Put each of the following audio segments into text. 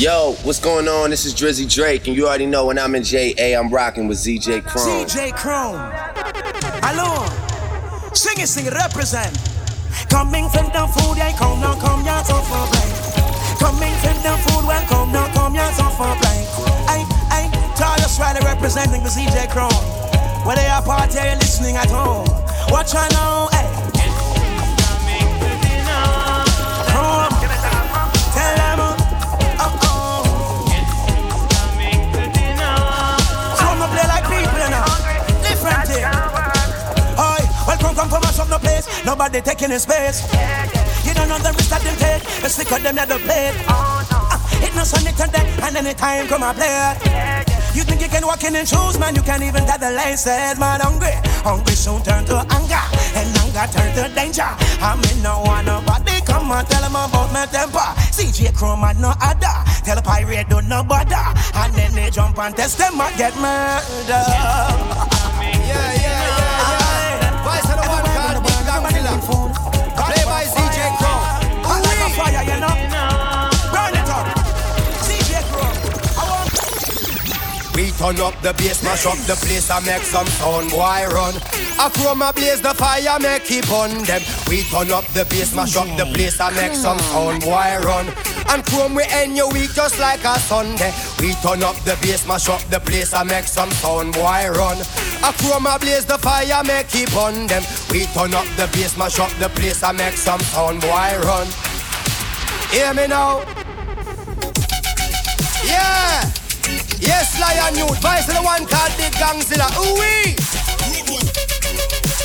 Yo, what's going on? This is Drizzy Drake, and you already know when I'm in JA, I'm rocking with ZJ Chrome. ZJ Chrome. Hello. Sing it, sing it, represent. Coming from the food, yeah, come now, come yeah, so for blank. Coming from the food, well, come now, come yeah, so for blank. I, I, Tarrus Riley representing the ZJ Chrome. Whether you're party you're listening at home. Watch I know, hey. Nobody taking his space. You don't know the risk that they take. The stick of them that they play. Uh, it no sunny today, and anytime come and play it. You think you can walk in in shoes, man? You can't even tie the laces, man. Hungry, hungry soon turn to anger, and anger turn to danger. I mean, no one nobody come and tell them about my temper. ZJ Chrome and no other. Tell a pirate don't no bother, and then they jump and test them and get murdered. Yeah, yeah, yeah, yeah. We turn up the bass, mash up the place and make some sound, boy run. A chroma blaze the fire, make keep on them. We turn up the bass, mash up the place and make some sound, boy run. And chrome we end your week just like a Sunday. We turn up the bass, mash up the place and make some sound, boy run. A chroma blaze the fire, make keep on them. We turn up the bass, mash up the place and make some sound, boy run. Hear me now. Yeah. Yes, Lion Youth. Vice the one called Big Gangzilla. Ooh wee.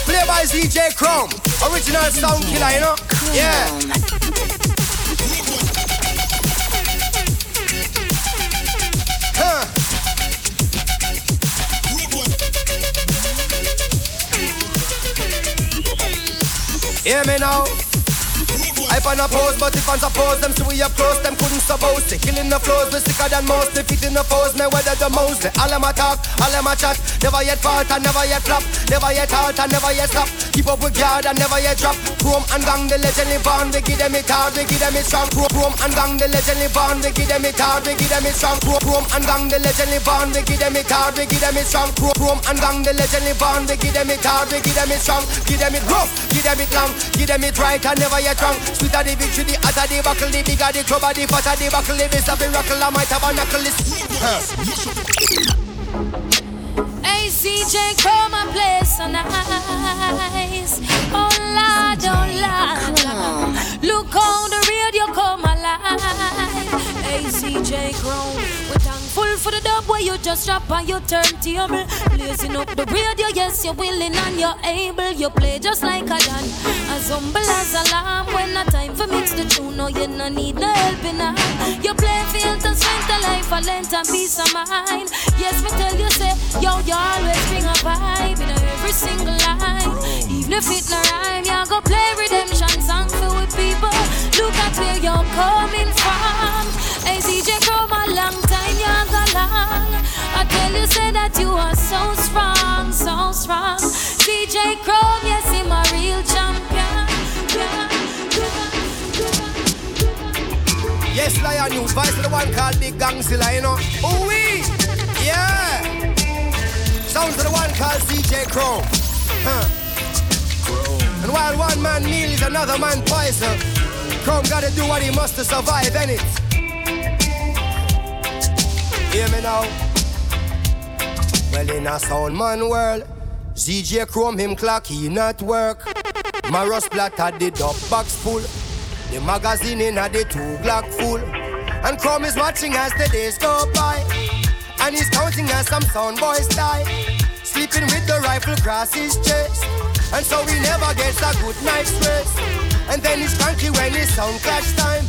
Play by ZJ Chrome. Original sound killer, you know? Yeah. Hear me now. I pan a pose, but if I'm suppose them, so we up close, them couldn't suppose it. Killing the flows, we sicker than most. In the foes, me weather the most. All them talk, all them a chat. Never yet fault and never yet flop. Never yet halt and never yet stop. Keep up with guard and never yet drop. Chrome and gang, the legend live on. We give them it hard, we give them it strong. Chrome and gang, the legend live on. We give them it hard, we give them it strong. Chrome and gang, the legend live on. We give them it hard, we give them it strong. Chrome and gang, the legend live on. We give them it hard, we give them it strong. Give them it rough, give them it long, give them it right and never yet wrong. Sweeter the victory, the hotter the buckle, the bigger the trouble, the fatter the buckle, the best of the rockle, I might have a knuckle. Huh. Hey, ZJ, call my place so nice. Oh, Lord, oh, Lord. Look oh, ZJ, Crown. We're thankful for the dub where you just drop on your turntable. Blazing up the radio, yes, you're willing and you're able. You play just like a dan. As humble as a lamb. When a time for mix the tune, no, you no need no helping hand. You play field to spend the life, a length and peace of mind. Yes, me tell you, say, yo, you always bring a vibe in every single line. Even if it no rhyme, you go play redemption song for with people. Look at where you're coming you, say that you are so strong, so strong. ZJ Chrome, yes, him a real champion. Yes, Lion Youth, vice the one called Big Gangzilla, you know? Ooh wee! Yeah! Sounds the one called ZJ Chrome. Huh. And while one man kneel is another man poison, Chrome gotta do what he must to survive, innit? Hear me now? Well, in a sound man world, ZJ Chrome him clock, he not work. Maros platter the dub box full. The magazine in a the two block full. And Chrome is watching as the days go by. And he's counting as some sound boys die. Sleeping with the rifle across his chest. And so he never gets a good night's rest. And then he's cranky when it's sound clash time.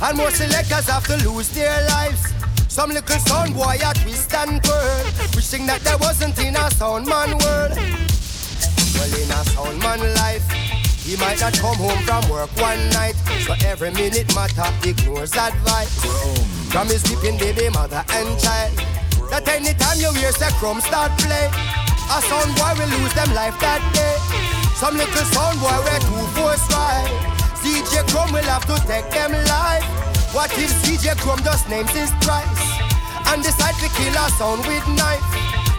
And more selectors have to lose their lives. Some little sound boy a twist and twirl. Wishing that there wasn't in a sound man world. Well, in a sound man life. He might not come home from work one night, so every minute matter ignores advice. From his sleeping baby mother and child. That anytime you hear say crumbs start play, a sound boy will lose them life that day. Some little sound boy wear two force right. DJ Chrome will have to take them life. What if DJ Chrome just names his price? And decide to kill a sound with knife.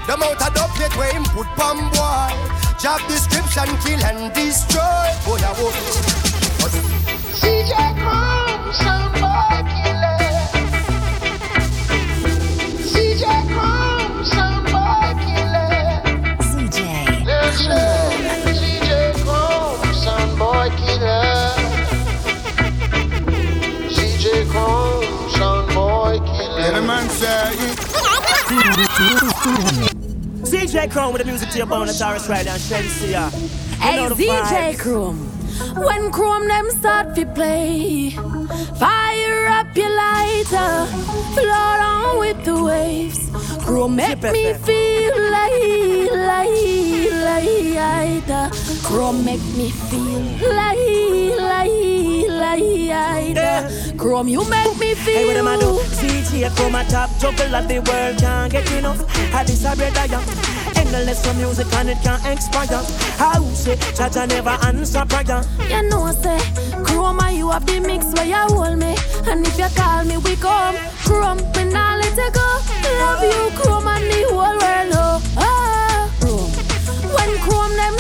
The amount of dub where him put palm boy. Job description, kill and destroy. Boy, I will. DJ Chrome, sound boy killer. Say ZJ Chrome with the music to your bone, Tarrus Riley and Shreddy Seer. Hey, ZJ Chrome. When Chrome them start to play, fire up your lighter, float on with the waves. Chrome make me feel like, like, like, Chrome make me feel like, like, like, Chrome you make me feel. Hey, what am I do? ZJ Chrome a top juggle of the world can't get enough. I this a bread I am. Endless for music and it can't expire. How say, Jaja never answer prayer. You know, say, Chroma, you have the mix where you hold me. And if you call me, we come. Chrome, me nah let you go. Love you, Chrome, and the whole world, oh. Ah, Chrome. When Chrome them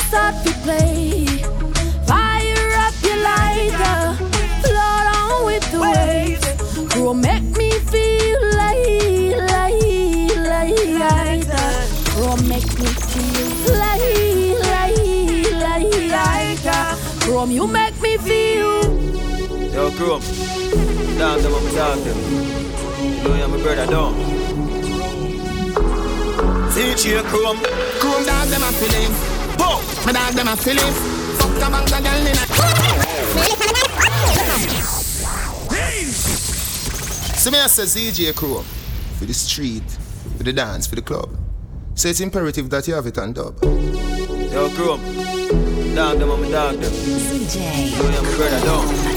Yo, Chrome. Dog them, I'm talk them. You know you're my brother, don't. ZJ Chrome. Chrome dog them a feeling. Boom. My dog them a feeling. Fuck the bank the girl in a. So me I say ZJ Chrome for the street, for the dance, for the club. So it's imperative that you have it on dub. Yo, Chrome. Dog them, I'm dog them. ZJ. You know you're my brother, don't.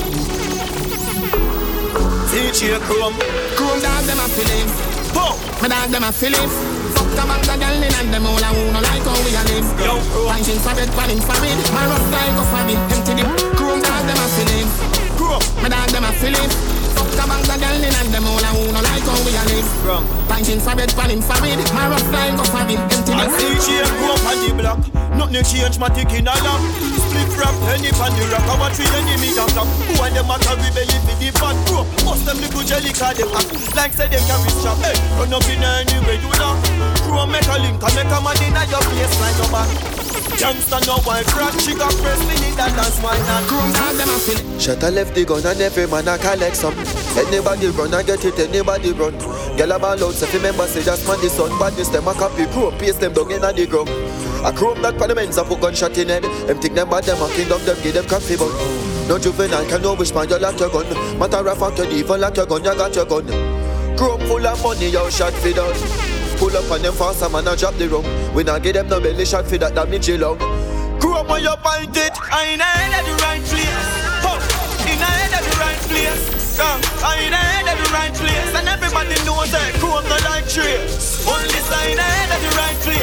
ZJ Chrome. Chrome dog them a feeling. Boom. My dog them a feeling. Fuck the bank the girl in and them all a who no like how we a live. Yo, Punching for bed, panning for it. My rough go for it. Empty the Chrome dog them a feeling. Chrome. My dog them a feeling. Fuck the bank the girl in and them all a who no like how we a live. Punching for bed, panning for it. My rough go for it. Empty the And ZJ grew up on the block Nothing change, my tick in a lock Split from penny from the rock I want three enemy down top Who and them a carry belly for the fat bro? Most them little jelly cause them act Like say they carry strap. Hey, run up in anywhere you know Crew make a link and make a man in your face like no back Youngster no wife rock She got press need that dance why not Chrome dog them a feeling. Shot a left the gun and every man a collect some. Anybody run and get it, anybody run. Girl a ball out, so if you remember say just man the sun. Badness them a copy, chrome paste them down inna the ground. A chrome that parliaments a put gunshot in head. Them think them bad, them a kingdom, them give them coffee bun. No juvenile can know which man you lock your gun. Matter of fact, you even lock your gun, you got your gun. Chrome full of money, yo shot for done. Pull up on them fast, a man a drop the rum. We not give them no belly shot for that damage long. Chrome when you find it I in the head of the right place Huh, In the head of the right place Come, I in the head of the right place trace Only sign the head of the right place.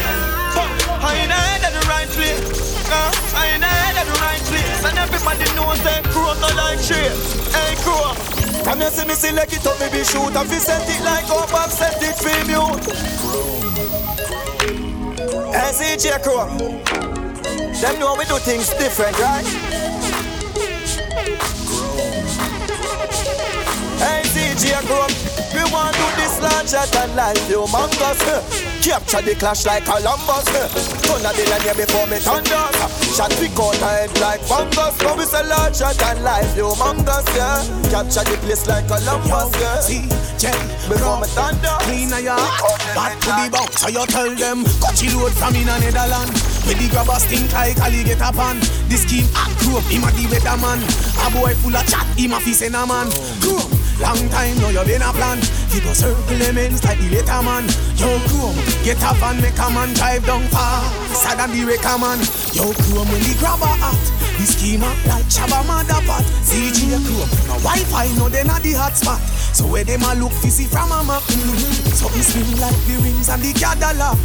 Huh, I head of the right place. Come, I head of the right place. And everybody knows that Chrome no like trace Hey Chrome Come you see me select it up, me be shoot. And fi set it like up and set it for you. Hey ZJ Chrome them know we do things different, right? Larger than life, humongous. Capture the clash like Columbus. a billion year before me thunders. Shot pick out head like fungus. Now we say larger than life, humongous, yeah. Capture the place like Columbus, yeah. Before me thunder. Clean a yard, back to the box. So you tell them, cut your road from in a Netherlands. Where the grabber stink like alligator pan. The scheme ah, act crew him a the weatherman. A boy full of chat, him a fi send a man. Crew up, long time now you been a plan. You go circle lemons like the later man. Yo up, get a van, make a man drive down far. Sad than the wrecker man. Yo up, when the grabber act. The scheme act like Shabba Motherpot. CG crew up, no Wi-Fi, no they not the hotspot. So where them a look fishy from a map mm-hmm. Something swing like the rings and the Cadillac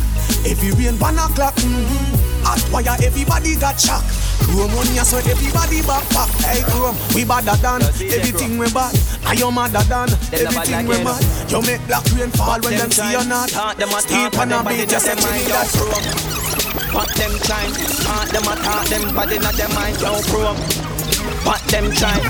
Every rain one o'clock mm-hmm. Hot wire, everybody got shock. Chrome on ya so everybody back back. Hey Chrome, we badder than everything we bad. I am madder than everything we mad. You make black rain fall when them see you not. Steel pan a beat, just say me that Chrome. Pat them time, pat them attack them body not them mind, yo chrome. Pat them time,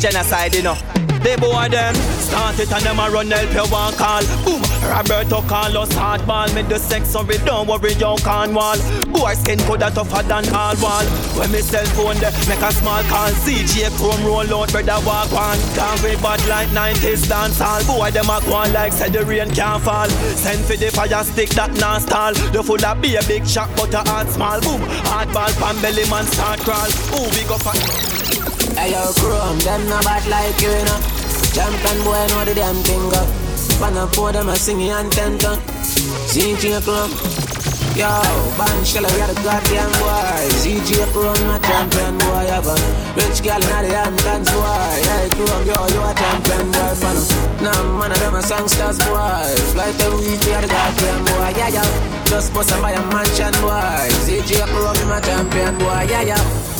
genocide you know. They boy them Start it and them a run help you one call. Boom Roberto Carlos hardball Me the sex sorry don't worry you can't wall. Boy skin coulda tougher than all wall. When me cell phone there make a small call. ZJ Chrome roll out brother walk on. Can't wait bad like 90s dance hall? Boy them a go on like said the rain can't fall. Send for the fire stick that non stall. The full of be a big shot but a heart small. Boom Hardball pan belly man start crawl. Ooh we go for Hey yo, Chrome, them not bad like you, you know. Champion boy, know the damn thing up. Fan up for them, I sing and ten ton. ZJ Chrome. Yo, band shell, we are the goddamn boy. ZJ Chrome, a champion boy, but rich girl in the Hamptons boy. Hey, Chrome, yo, you a champion boy, fan up. Nah, man, them a songsters boy. Flight every week, we are the goddamn boy, yeah, yeah. Just bust and buy a mansion boy. ZJ Chrome, a champion boy, yeah, yeah.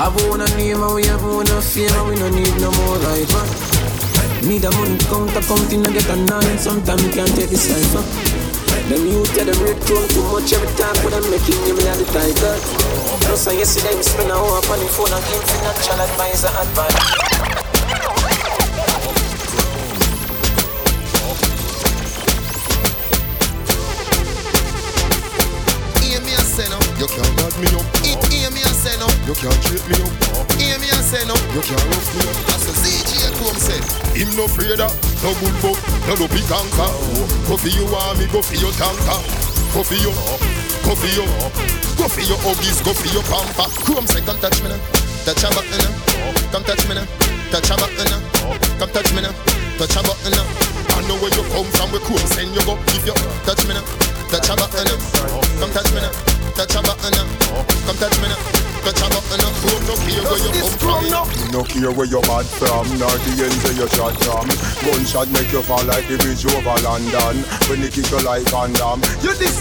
Have one a name and we have one a and we no need no more life. Huh? Need a money counter counting and get a nine. Sometimes you can't take this life. Huh? Them youth get the red tone too much every time for them making me all the title. Plus I yesterday me spend a hour on the phone and give financial advisor advice. That's what ZJ Chrome said. Him no of, no good book, no no big anchor. Go for you army, go for your tanker. Go for you, go for you, go for your huggies, go for your pamper. Chrome say come touch me now, touch a button now. Come touch me now, touch a button now. Come touch me now, touch a button now. I know where you come from, where Chrome send you go. If you touch me now, touch a button now. Come touch me now, touch a button now. Oh, come touch me now, touch a button now. Chrome no care where you come from. Me no care where you mad from, nor the ends of your shot from. Gunshot make you fall like the bridge over London. When they kick you like Van Damme. You this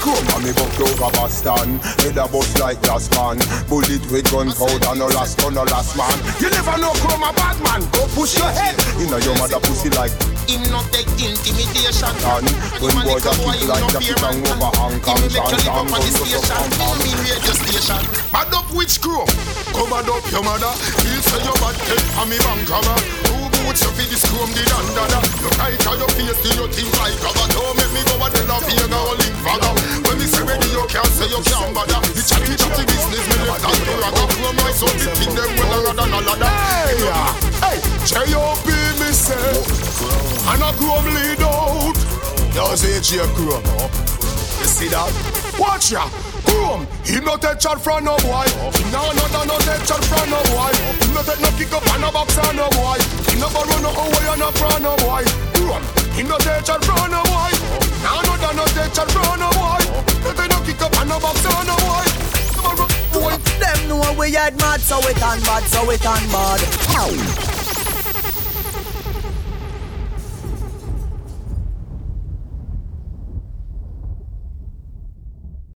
Chrome, and me bucked over Boston. Head a bust like last man. Bullet with gunpowder, no last gun, no last man. You never know Chrome a bad man. Go push your head inna your mother pussy like Him not take intimidation. done. When boy a kick like a kick and over Hong Kong, Him make you live up on the station. some Feel me radio station. Mad up which crew? Come mad up your mother. Feel say you bad head and me bank cover. Who boots you fi this chrome the dandada? You tight on your face till you think like cover. Don't make me go and tell a Vega or link father. You can't bother. The chatty chatty business me left and the son the thing them well rather than a ladder. Hey, J.O.P. me say. And a chrome lead out. Yo say J. Chrome. You see that? Watch ya. Chrome, he no take chat from no boy. He no no no no take chat from no boy. Kick up on no box on no boy. He no borrow no away on no from no boy. He no take chat from no boy. No no no no take chat from no boy. He no kick up on no box on no boy. Them know we had mad, so it and bad, so it and bad.